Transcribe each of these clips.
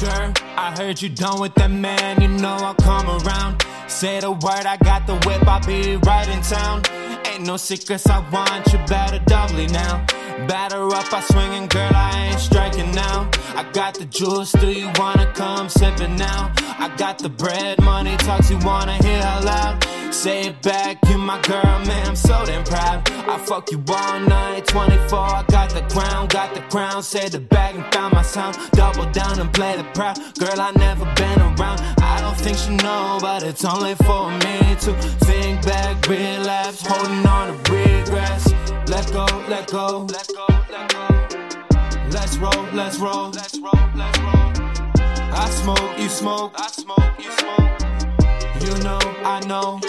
I heard you done with that man, you know I'll come around. Say the word, I got the whip, I'll be right in town. Ain't no secrets, I want you better doubly now. Batter up, I swinging, girl, I ain't striking now. I got the juice, do you wanna come sipping now? I got the bread, money talks, you wanna hear how loud? Say it back, you my girl, man, I'm so damn proud. I fuck you all night, 24, I got the crown, got the crown. Say the bag and found my sound. Double down and play the proud. Girl, I never been around. I don't think she know, but it's only for me to think back, relapse, holding on to regrets. Let go, let go, let go, let go. Let's roll, let's roll, let's roll, let's roll. I smoke, you smoke, I smoke, you smoke. You know, I know, I know.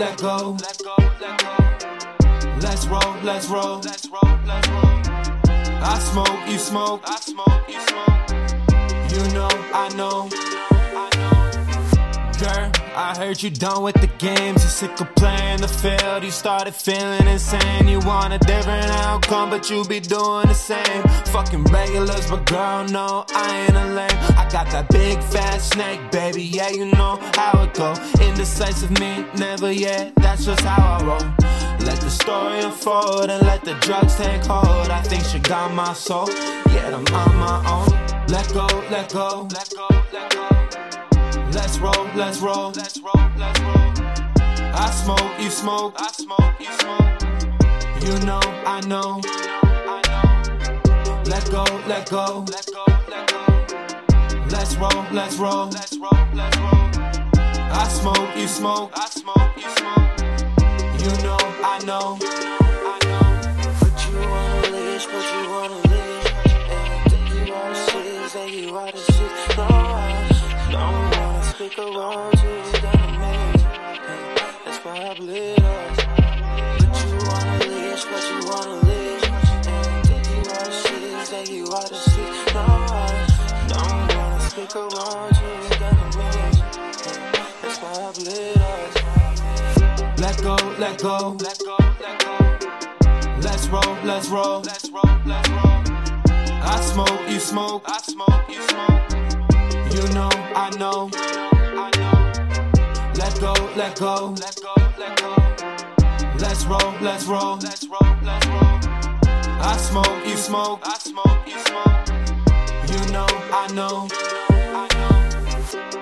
Let go, let go, let go, let go. Let's roll, let's roll, let's roll, let's roll. I smoke, you smoke, I smoke, you smoke. You know, I know, I know. Girl, I heard you done with the games. You're sick of playing the field. You started feeling insane. You want a different outcome, but you be doing the same. Fucking regulars, but girl, no, I ain't a lame. I got that big fat snake, baby. Yeah, you know how it go. Indecisive me, never yet. That's just how I roll. Let the story unfold and let the drugs take hold. I think she got my soul. Yeah, I'm on my own. Let go, let go, let go, let go. Let's roll, let's roll, let's roll, let's roll. I smoke, you smoke, I smoke, you smoke. You know, I know, I know. Let go, let go, let go, let go. Let's roll, let's roll, let's roll, let's roll. I smoke, you smoke, I smoke, you smoke. You know, I know, I know. Wanna speak a you, gonna make That's probably us. Put you on a leash, put you on a leash. Take you out of shit, say you out of shit. No, I don't wanna speak a word to you, gonna make That's probably us. Let go, let go, let go, let go. Let's roll, let's roll, let's roll, let's roll. I smoke, you smoke, I smoke, you smoke. You know, I know, I go, let go, let go, let go. Let's roll, let's roll, let's roll, let's roll. I smoke, you smoke, I smoke, you smoke. You know, I know, I know.